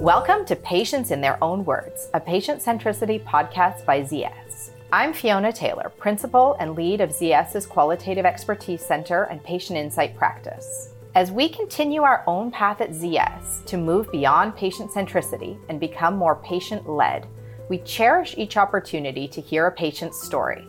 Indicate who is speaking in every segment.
Speaker 1: Welcome to Patients in Their Own Words, a patient centricity podcast by ZS. I'm Fiona Taylor, principal and lead of ZS's Qualitative Expertise Center and Patient Insight Practice. As we continue our own path at ZS to move beyond patient centricity and become more patient led, we cherish each opportunity to hear a patient's story.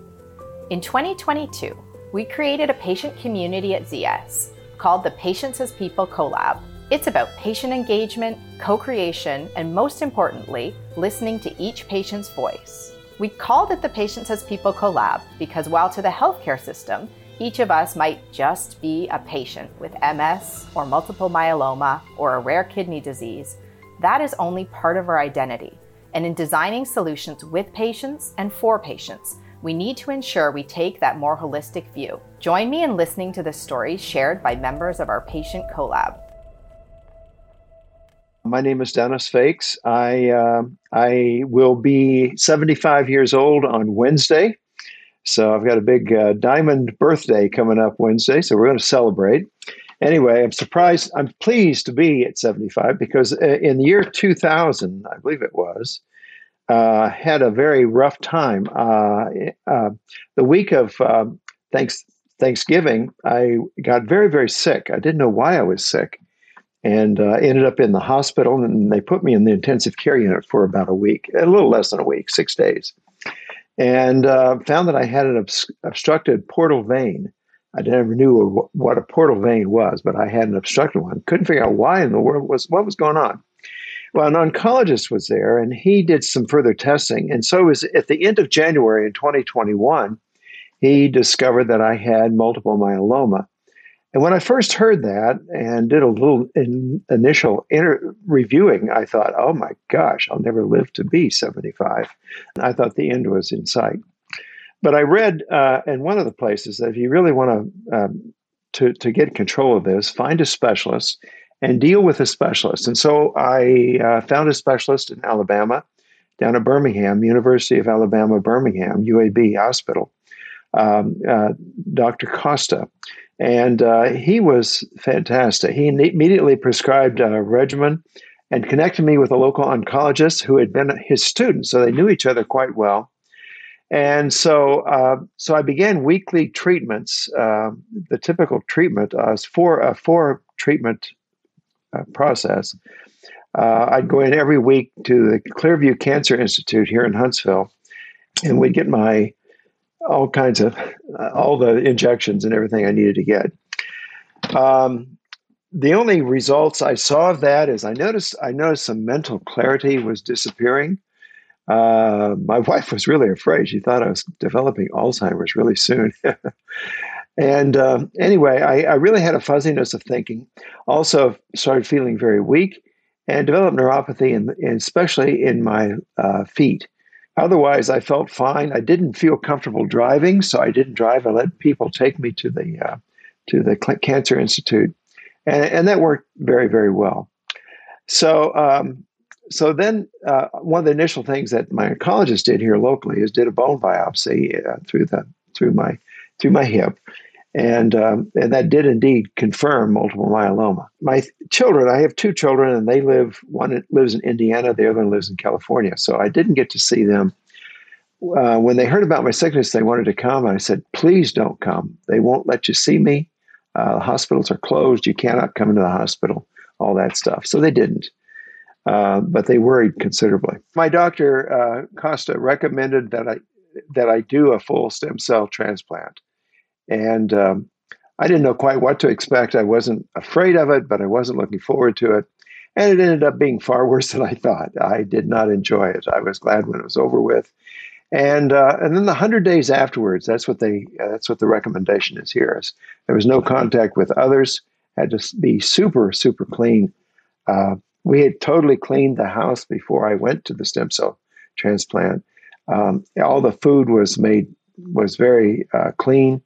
Speaker 1: In 2022, we created a patient community at ZS called the Patients as People Collab it's about patient engagement, co creation, and most importantly, listening to each patient's voice. We called it the Patients as People Collab because while to the healthcare system, each of us might just be a patient with MS or multiple myeloma or a rare kidney disease, that is only part of our identity. And in designing solutions with patients and for patients, we need to ensure we take that more holistic view. Join me in listening to the stories shared by members of our Patient Collab.
Speaker 2: My name is Dennis Fakes. I uh, I will be 75 years old on Wednesday, so I've got a big uh, diamond birthday coming up Wednesday. So we're going to celebrate. Anyway, I'm surprised. I'm pleased to be at 75 because uh, in the year 2000, I believe it was, uh, had a very rough time. Uh, uh, the week of um, thanks Thanksgiving, I got very very sick. I didn't know why I was sick and uh, ended up in the hospital. And they put me in the intensive care unit for about a week, a little less than a week, six days, and uh, found that I had an obst- obstructed portal vein. I never knew what a portal vein was, but I had an obstructed one. Couldn't figure out why in the world was what was going on. Well, an oncologist was there, and he did some further testing. And so it was at the end of January in 2021, he discovered that I had multiple myeloma. And when I first heard that and did a little in, initial inter- reviewing, I thought, oh my gosh, I'll never live to be 75. And I thought the end was in sight. But I read uh, in one of the places that if you really want to, um, to, to get control of this, find a specialist and deal with a specialist. And so I uh, found a specialist in Alabama, down at Birmingham, University of Alabama, Birmingham, UAB Hospital, um, uh, Dr. Costa. And uh, he was fantastic. He immediately prescribed a regimen and connected me with a local oncologist who had been his student, so they knew each other quite well. And so, uh, so I began weekly treatments. Uh, the typical treatment uh, is four a four treatment uh, process. Uh, I'd go in every week to the Clearview Cancer Institute here in Huntsville, and we'd get my all kinds of uh, all the injections and everything I needed to get. Um, the only results I saw of that is I noticed I noticed some mental clarity was disappearing. Uh, my wife was really afraid; she thought I was developing Alzheimer's really soon. and uh, anyway, I, I, really had a fuzziness of thinking. Also, started feeling very weak and developed neuropathy, in especially in my uh, feet. Otherwise, I felt fine. I didn't feel comfortable driving, so I didn't drive. I let people take me to the uh, to the Cancer Institute, and, and that worked very very well. So um, so then uh, one of the initial things that my oncologist did here locally is did a bone biopsy uh, through the through my through my hip, and um, and that did indeed confirm multiple myeloma. My children, I have two children, and they live. One lives in Indiana, the other one lives in California. So I didn't get to see them. Uh, when they heard about my sickness, they wanted to come. I said, "Please don't come. They won't let you see me. Uh, hospitals are closed. You cannot come into the hospital. All that stuff." So they didn't. Uh, but they worried considerably. My doctor uh, Costa recommended that I that I do a full stem cell transplant. And um, I didn't know quite what to expect. I wasn't afraid of it, but I wasn't looking forward to it. And it ended up being far worse than I thought. I did not enjoy it. I was glad when it was over with. And uh, and then the hundred days afterwards, that's what they uh, that's what the recommendation is here. Is there was no contact with others, had to be super super clean. Uh, we had totally cleaned the house before I went to the stem cell transplant. Um, all the food was made was very uh, clean.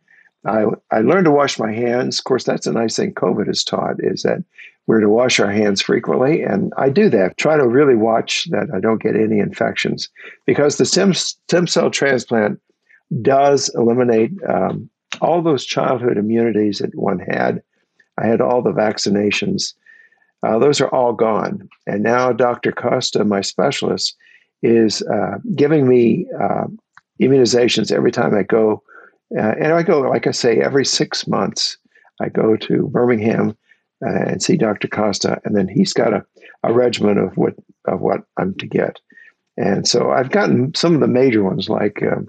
Speaker 2: I, I learned to wash my hands. Of course, that's a nice thing COVID has taught is that we're to wash our hands frequently. And I do that. Try to really watch that I don't get any infections because the stem, stem cell transplant does eliminate um, all those childhood immunities that one had. I had all the vaccinations. Uh, those are all gone. And now Dr. Costa, my specialist, is uh, giving me uh, immunizations every time I go. Uh, and I go, like I say, every six months. I go to Birmingham uh, and see Dr. Costa, and then he's got a, a regimen of what of what I'm to get. And so I've gotten some of the major ones like um,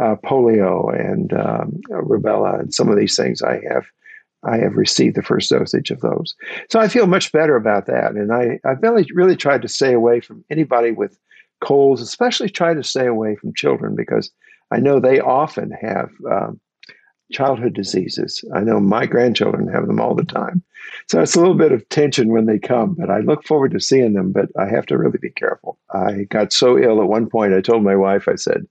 Speaker 2: uh, polio and um, rubella and some of these things. I have I have received the first dosage of those, so I feel much better about that. And I I've really really tried to stay away from anybody with colds, especially try to stay away from children because I know they often have um, childhood diseases. I know my grandchildren have them all the time. So it's a little bit of tension when they come, but I look forward to seeing them, but I have to really be careful. I got so ill at one point, I told my wife, I said,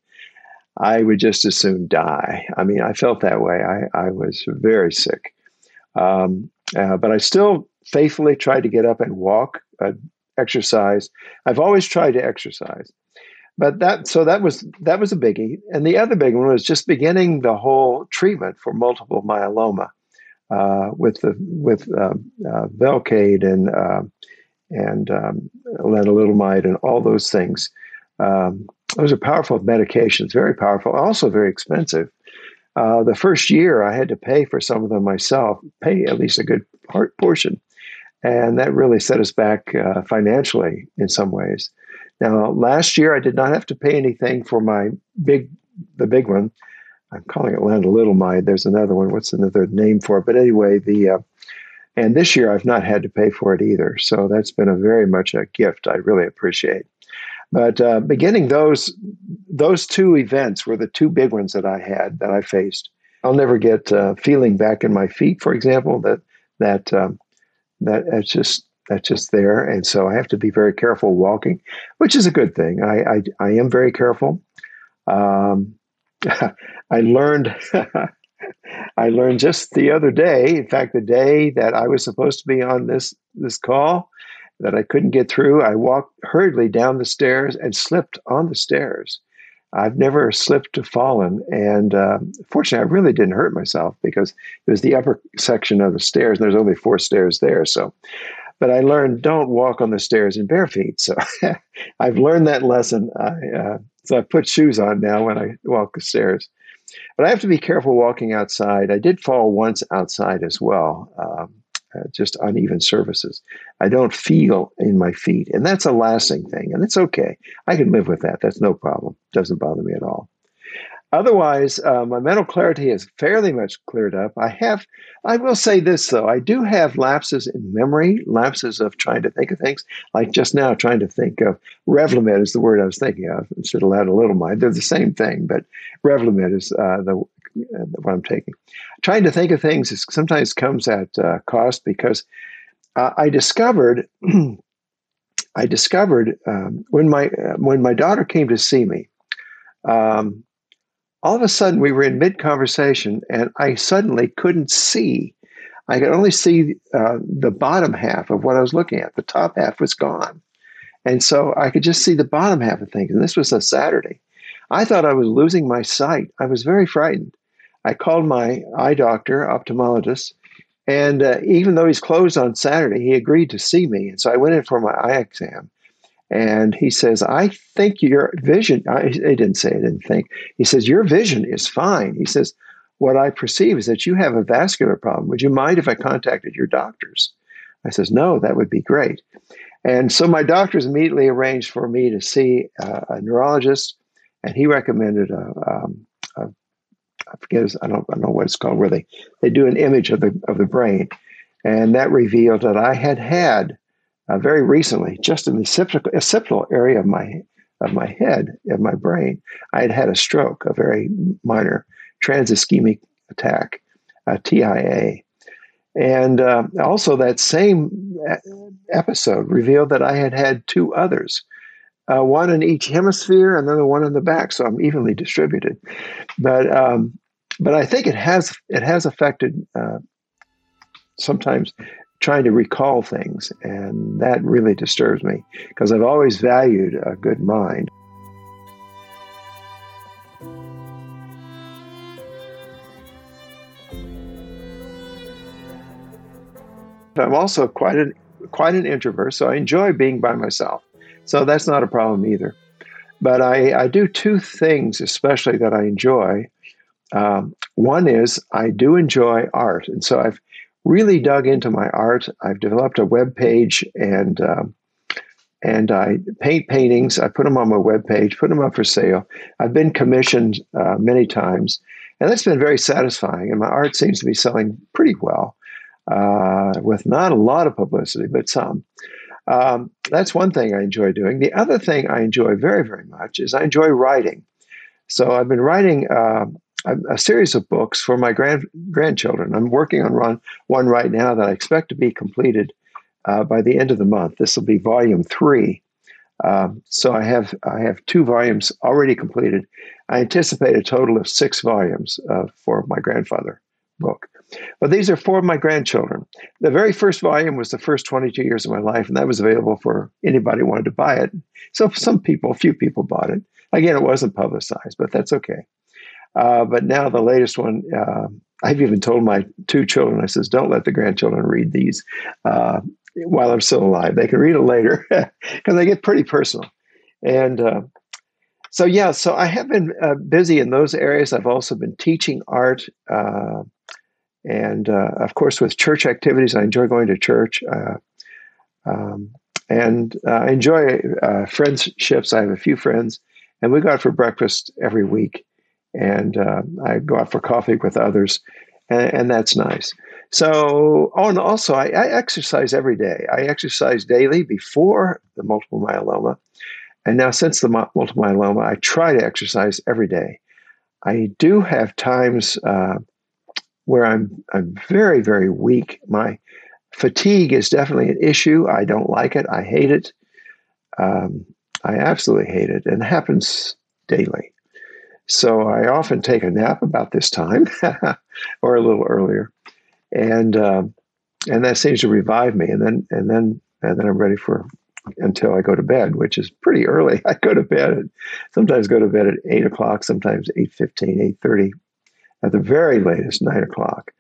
Speaker 2: I would just as soon die. I mean, I felt that way. I, I was very sick. Um, uh, but I still faithfully tried to get up and walk, uh, exercise. I've always tried to exercise but that so that was that was a biggie. And the other big one was just beginning the whole treatment for multiple myeloma uh, with the with uh, uh, velcade and uh, and um, lenalidomide and all those things. Um, those are powerful medications very powerful also very expensive. Uh, the first year i had to pay for some of them myself pay at least a good part, portion. And that really set us back uh, financially in some ways now, last year I did not have to pay anything for my big, the big one. I'm calling it lenalidomide. There's another one. What's another name for it? But anyway, the uh, and this year I've not had to pay for it either. So that's been a very much a gift. I really appreciate. But uh, beginning those those two events were the two big ones that I had that I faced. I'll never get uh, feeling back in my feet, for example. That that um, that it's just that's just there. And so I have to be very careful walking, which is a good thing. I, I, I am very careful. Um, I learned, I learned just the other day, in fact, the day that I was supposed to be on this, this call that I couldn't get through, I walked hurriedly down the stairs and slipped on the stairs. I've never slipped to fallen. And uh, fortunately, I really didn't hurt myself because it was the upper section of the stairs. And there's only four stairs there. So but I learned don't walk on the stairs in bare feet. So I've learned that lesson. I, uh, so I put shoes on now when I walk the stairs. But I have to be careful walking outside. I did fall once outside as well, um, uh, just uneven surfaces. I don't feel in my feet, and that's a lasting thing, and it's okay. I can live with that. That's no problem. Doesn't bother me at all. Otherwise, uh, my mental clarity is fairly much cleared up. I have, I will say this though, I do have lapses in memory, lapses of trying to think of things. Like just now, trying to think of Revlimid is the word I was thinking of instead of lenalidomide. They're the same thing, but Revlimid is uh, the uh, what I'm taking. Trying to think of things is, sometimes comes at uh, cost because uh, I discovered. I discovered um, when my uh, when my daughter came to see me. Um, all of a sudden we were in mid conversation and I suddenly couldn't see. I could only see uh, the bottom half of what I was looking at. The top half was gone. And so I could just see the bottom half of things. And this was a Saturday. I thought I was losing my sight. I was very frightened. I called my eye doctor, ophthalmologist, and uh, even though he's closed on Saturday, he agreed to see me. And so I went in for my eye exam. And he says, I think your vision, I, he didn't say, I didn't think. He says, Your vision is fine. He says, What I perceive is that you have a vascular problem. Would you mind if I contacted your doctors? I says, No, that would be great. And so my doctors immediately arranged for me to see a neurologist, and he recommended a, um, a I forget, I don't, I don't know what it's called, where they, they do an image of the, of the brain. And that revealed that I had had uh, very recently, just in the occipital area of my of my head, of my brain, I had had a stroke, a very minor transischemic attack, a TIA. And uh, also, that same episode revealed that I had had two others, uh, one in each hemisphere and then the one in the back. So I'm evenly distributed. But um, but I think it has it has affected uh, sometimes trying to recall things. And that really disturbs me because I've always valued a good mind. I'm also quite an quite an introvert, so I enjoy being by myself. So that's not a problem either. But I, I do two things, especially that I enjoy. Um, one is I do enjoy art. And so I've really dug into my art. I've developed a web page and um, and I paint paintings. I put them on my web page, put them up for sale. I've been commissioned uh, many times, and that's been very satisfying. And my art seems to be selling pretty well, uh, with not a lot of publicity, but some. Um, that's one thing I enjoy doing. The other thing I enjoy very, very much is I enjoy writing. So I've been writing uh, a, a, series of books for my grand grandchildren. I'm working on one, one right now that I expect to be completed uh, by the end of the month. This will be volume three. Um, so I have I have two volumes already completed. I anticipate a total of six volumes uh, for my grandfather book. But these are for my grandchildren. The very first volume was the first 22 years of my life, and that was available for anybody who wanted to buy it. So some people, a few people bought it. Again, it wasn't publicized, but that's okay. Uh, but now the latest one, uh, I've even told my two children, I says, don't let the grandchildren read these uh, while I'm still alive. They can read it later because they get pretty personal. And uh, so, yeah, so I have been uh, busy in those areas. I've also been teaching art. And of course, with church activities, I enjoy going to church. Um, and I enjoy friendships. I have a few friends, and we go out for breakfast every week. And uh, I go out for coffee with others, and, and that's nice. So, oh, and also, I, I, exercise every day. I exercise daily before the multiple myeloma. And now, since the multiple myeloma, I try to exercise every day. I do have times uh, where I'm I'm very very weak. My fatigue is definitely an issue. I don't like it. I hate it. Um, I absolutely hate it, and it happens daily. So I often take a nap about this time, or a little earlier, and uh, and that seems to revive me. And then and then and then I'm ready for until I go to bed, which is pretty early. I go to bed at, sometimes go to bed at eight o'clock, sometimes 8.15, 8.30 at the very latest, nine o'clock.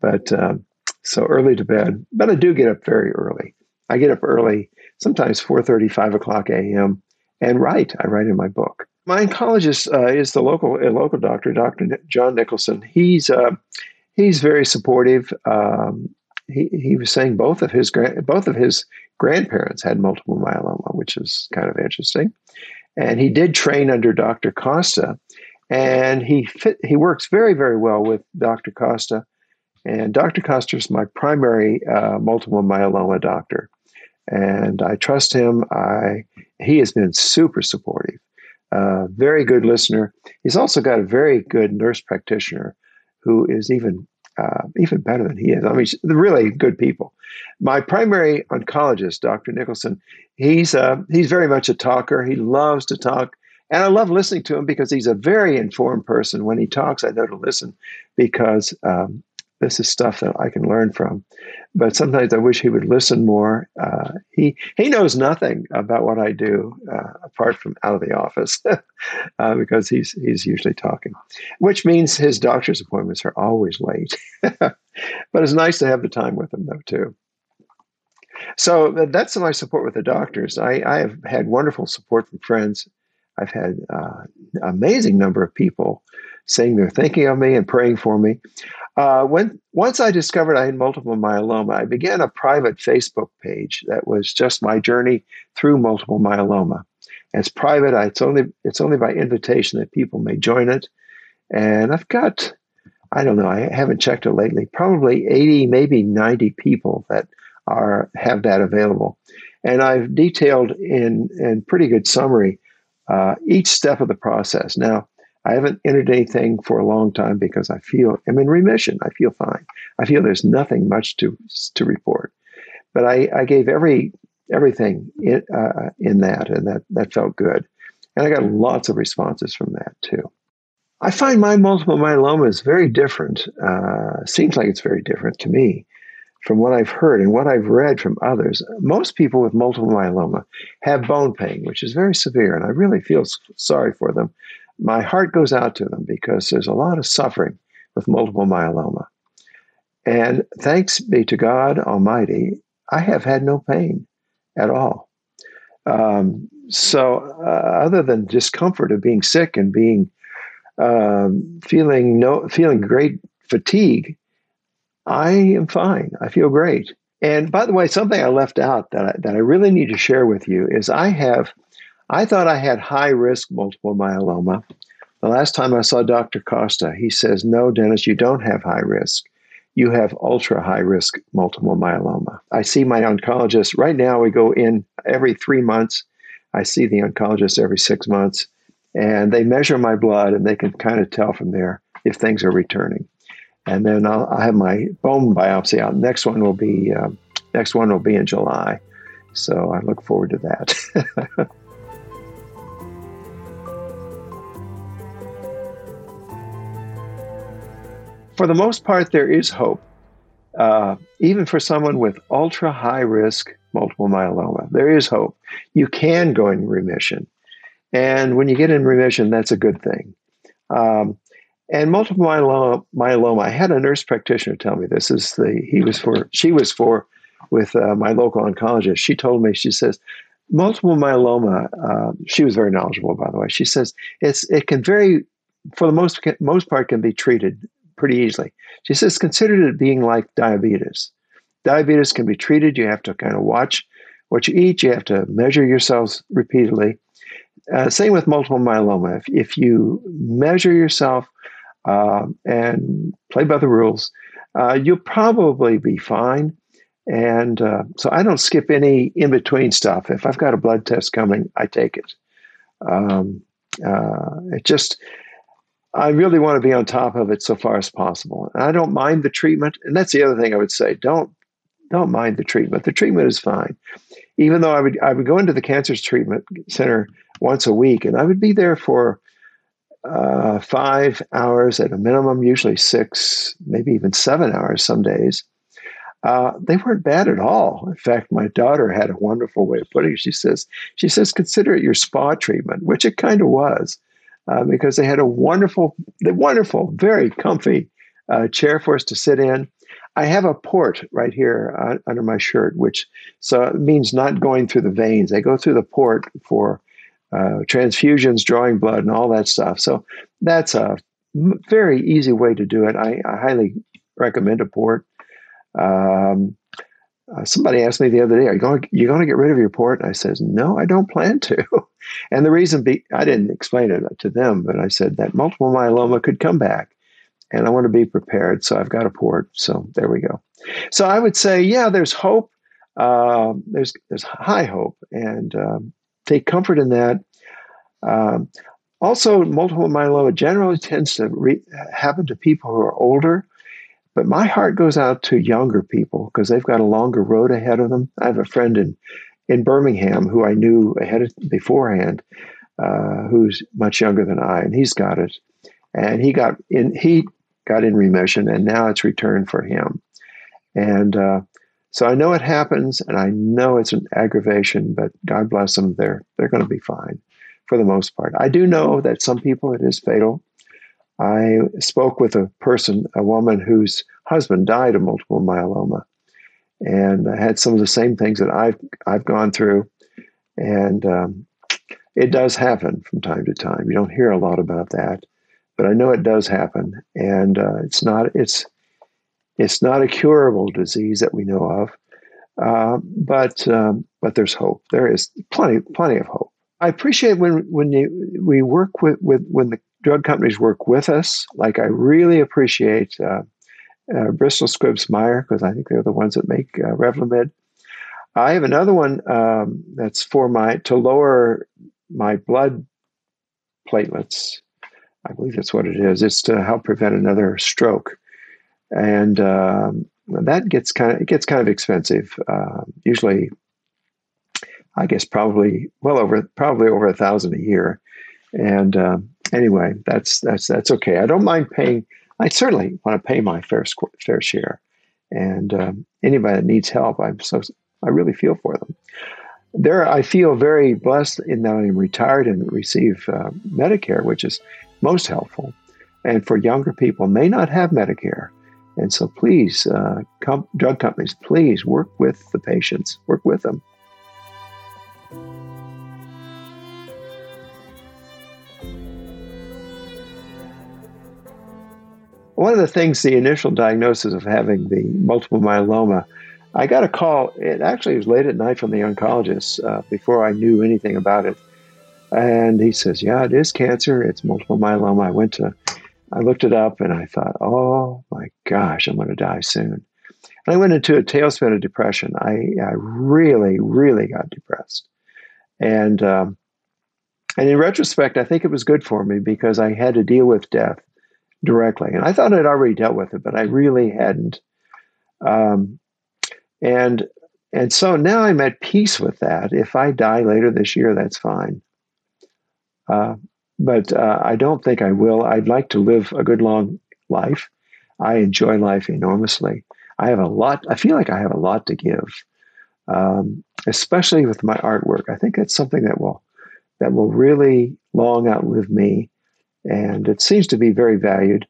Speaker 2: But um, so early to bed. But I do get up very early. I get up early, sometimes 4.30, 5 o'clock a.m., and write. I write in my book. My oncologist uh, is the local uh, local doctor, Dr. John Nicholson. He's uh, he's very supportive. Um, he, he was saying both of his both of his grandparents had multiple myeloma, which is kind of interesting. And he did train under Dr. Costa, and he fit, he works very very well with Dr. Costa, and Dr. Costa is my primary uh, multiple myeloma doctor, and I trust him. I he has been super supportive, very good listener. He's also got a very good nurse practitioner who is even uh, even better than he is. I mean, really good people. My primary oncologist, Dr. Nicholson, he's uh, he's very much a talker. He loves to talk. And I love listening to him because he's a very informed person. When he talks, I know to listen because um, this is stuff that I can learn from. But sometimes I wish he would listen more. Uh, he he knows nothing about what I do uh, apart from out of the office uh, because he's he's usually talking, which means his doctor's appointments are always late. but it's nice to have the time with him though too. So that's my support with the doctors. I, I have had wonderful support from friends I've had uh, amazing number of people saying they're thinking of me and praying for me. Uh, when once I discovered I had multiple myeloma, I began a private Facebook page that was just my journey through multiple myeloma. It's private. It's only it's only by invitation that people may join it. And I've got I don't know. I haven't checked it lately. Probably eighty, maybe ninety people that are have that available. And I've detailed in in pretty good summary uh, each step of the process. Now, I haven't entered anything for a long time because I feel I'm in remission. I feel fine. I feel there's nothing much to to report, but I, I gave every everything in, uh, in that, and that that felt good, and I got lots of responses from that too. I find my multiple myeloma is very different. Uh, seems like it's very different to me from what I've heard and what I've read from others, most people with multiple myeloma have bone pain, which is very severe, and I really feel sorry for them. My heart goes out to them because there's a lot of suffering with multiple myeloma. And thanks be to God Almighty, I have had no pain at all. Um, so, uh, other than discomfort of being sick and being um, feeling no feeling great fatigue, I am fine. I feel great. And by the way, something I left out that I, that I really need to share with you is I have, I thought I had high risk multiple myeloma. The last time I saw Dr. Costa, he says, No, Dennis, you don't have high risk. You have ultra high risk multiple myeloma. I see my oncologist right now. We go in every three months. I see the oncologist every six months, and they measure my blood and they can kind of tell from there if things are returning and then I'll, I'll, have my bone biopsy out. Next one will be uh, next one will be in July, so I look forward to that. for the most part, there is hope, uh, even for someone with ultra high risk multiple myeloma. There is hope. You can go in remission, and when you get in remission, that's a good thing. Um, and multiple myeloma, myeloma, I had a nurse practitioner tell me this is the he was for she was for with uh, my local oncologist. She told me she says multiple myeloma. Uh, she was very knowledgeable, by the way. She says it's it can very for the most most part can be treated pretty easily. She says consider it being like diabetes. Diabetes can be treated. You have to kind of watch what you eat. You have to measure yourselves repeatedly. Uh, same with multiple myeloma. If, if you measure yourself uh, and play by the rules, uh, you'll probably be fine. And uh, so I don't skip any in between stuff. If I've got a blood test coming, I take it. Um, uh, it just, I really want to be on top of it so far as possible. And I don't mind the treatment. And that's the other thing I would say. Don't don't mind the treatment. The treatment is fine. Even though I would I would go into the cancer treatment center once a week, and I would be there for uh, five hours at a minimum, usually six, maybe even seven hours some days. Uh, they weren't bad at all. In fact, my daughter had a wonderful way of putting it. She says, "She says consider it your spa treatment," which it kind of was, uh, because they had a wonderful, wonderful, very comfy uh, chair for us to sit in. I have a port right here uh, under my shirt, which so it means not going through the veins. They go through the port for uh, transfusions, drawing blood, and all that stuff. So that's a very easy way to do it. I, I highly recommend a port. Um, uh, somebody asked me the other day, "Are you going? You going to get rid of your port?" And I says, "No, I don't plan to." and the reason be, I didn't explain it to them, but I said that multiple myeloma could come back, and I want to be prepared. So I've got a port. So there we go. So I would say, yeah, there's hope. Uh, there's there's high hope, and um, take comfort in that. Um, also, multiple myeloma generally tends to re- happen to people who are older, but my heart goes out to younger people because they've got a longer road ahead of them. I have a friend in in Birmingham who I knew ahead of beforehand, uh, who's much younger than I, and he's got it, and he got in he got in remission, and now it's returned for him, and uh, so I know it happens, and I know it's an aggravation, but God bless them, they're they're going to be fine for the most part. I do know that some people it is fatal. I spoke with a person, a woman whose husband died of multiple myeloma, and I had some of the same things that I've I've gone through, and um, it does happen from time to time. You don't hear a lot about that, but I know it does happen, and uh, it's not it's it's not a curable disease that we know of, uh, but um, but there's hope. There is plenty plenty of hope. I appreciate when when you, we work with, with when the drug companies work with us. Like I really appreciate uh, uh, Bristol Squibb Meyer because I think they're the ones that make uh, Revlimid. I have another one um, that's for my to lower my blood platelets. I believe that's what it is. It's to help prevent another stroke and um, that gets kind of it gets kind of expensive. Uh, usually, I guess probably well over probably over a thousand a year. And uh, anyway, that's that's that's okay. I don't mind paying. I certainly want to pay my fair fair share. And um, anybody that needs help, I'm so I really feel for them. There, I feel very blessed in that I'm retired and receive uh, Medicare, which is most helpful. And for younger people, may not have Medicare And so, please, uh, com- drug companies, please work with the patients, work with them. One of the things, the initial diagnosis of having the multiple myeloma, I got a call. It actually was late at night from the oncologist uh, before I knew anything about it. And he says, Yeah, it is cancer. It's multiple myeloma. I went to I looked it up and I thought, oh my gosh, I'm going to die soon. And I went into a tailspin of depression. I, I really, really got depressed. And, um, and in retrospect, I think it was good for me because I had to deal with death directly. And I thought I'd already dealt with it, but I really hadn't. Um, and and so now I'm at peace with that. If I die later this year, that's fine. Uh, but uh, I don't think I will. I'd like to live a good long life. I enjoy life enormously. I have a lot. I feel like I have a lot to give, um, especially with my artwork. I think that's something that will that will really long outlive me, and it seems to be very valued.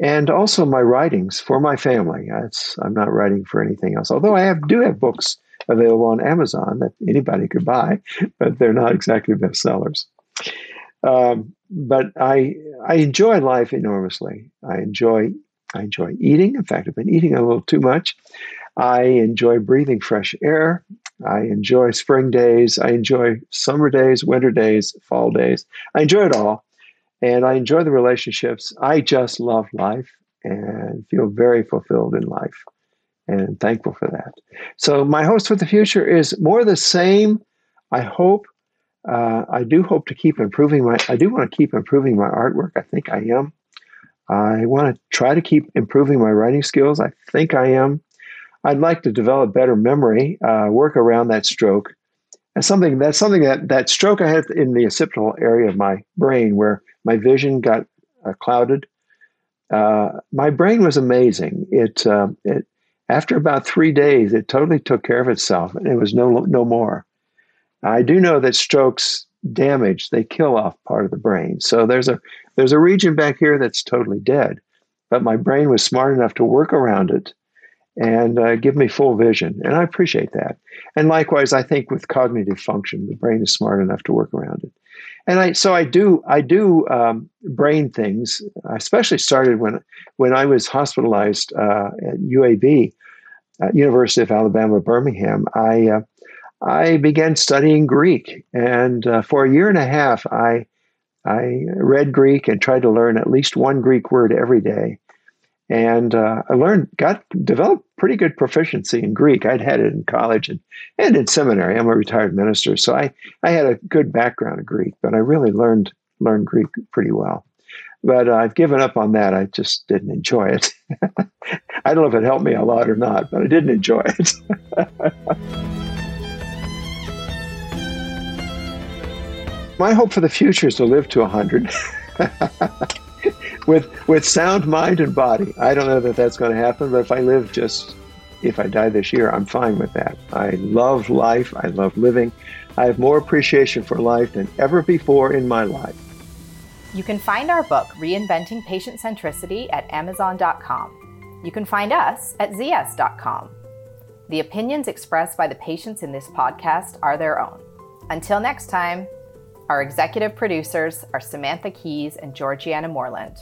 Speaker 2: And also my writings for my family. It's, I'm not writing for anything else. Although I have, do have books available on Amazon that anybody could buy, but they're not exactly bestsellers. Um, but I I enjoy life enormously. I enjoy I enjoy eating. In fact, I've been eating a little too much. I enjoy breathing fresh air. I enjoy spring days. I enjoy summer days, winter days, fall days. I enjoy it all. And I enjoy the relationships. I just love life and feel very fulfilled in life and thankful for that. So, my hopes for the future is more the same. I hope uh, I do hope to keep improving my. I do want to keep improving my artwork. I think I am. I want to try to keep improving my writing skills. I think I am. I'd like to develop better memory, uh, work around that stroke. And something that's something that that stroke I had in the occipital area of my brain, where my vision got uh, clouded. Uh, my brain was amazing. It uh, it after about three days, it totally took care of itself, and it was no no more. I do know that strokes damage, they kill off part of the brain. So there's a there's a region back here that's totally dead, but my brain was smart enough to work around it and uh, give me full vision, and I appreciate that. And likewise, I think with cognitive function, the brain is smart enough to work around it. And I so I do I do um, brain things. I especially started when when I was hospitalized uh, at UAB, uh, University of Alabama Birmingham. I uh, I began studying Greek, and uh, for a year and a half, I I read Greek and tried to learn at least one Greek word every day. And uh, I learned, got developed pretty good proficiency in Greek. I'd had it in college and, and in seminary. I'm a retired minister, so I, I had a good background in Greek, but I really learned learned Greek pretty well. But uh, I've given up on that. I just didn't enjoy it. I don't know if it helped me a lot or not, but I didn't enjoy it. My hope for the future is to live to 100 with, with sound mind and body. I don't know that that's going to happen, but if I live just, if I die this year, I'm fine with that. I love life. I love living. I have more appreciation for life than ever before in my life.
Speaker 1: You can find our book, Reinventing Patient Centricity, at Amazon.com. You can find us at ZS.com. The opinions expressed by the patients in this podcast are their own. Until next time, our executive producers are Samantha Keyes and Georgianna Moreland.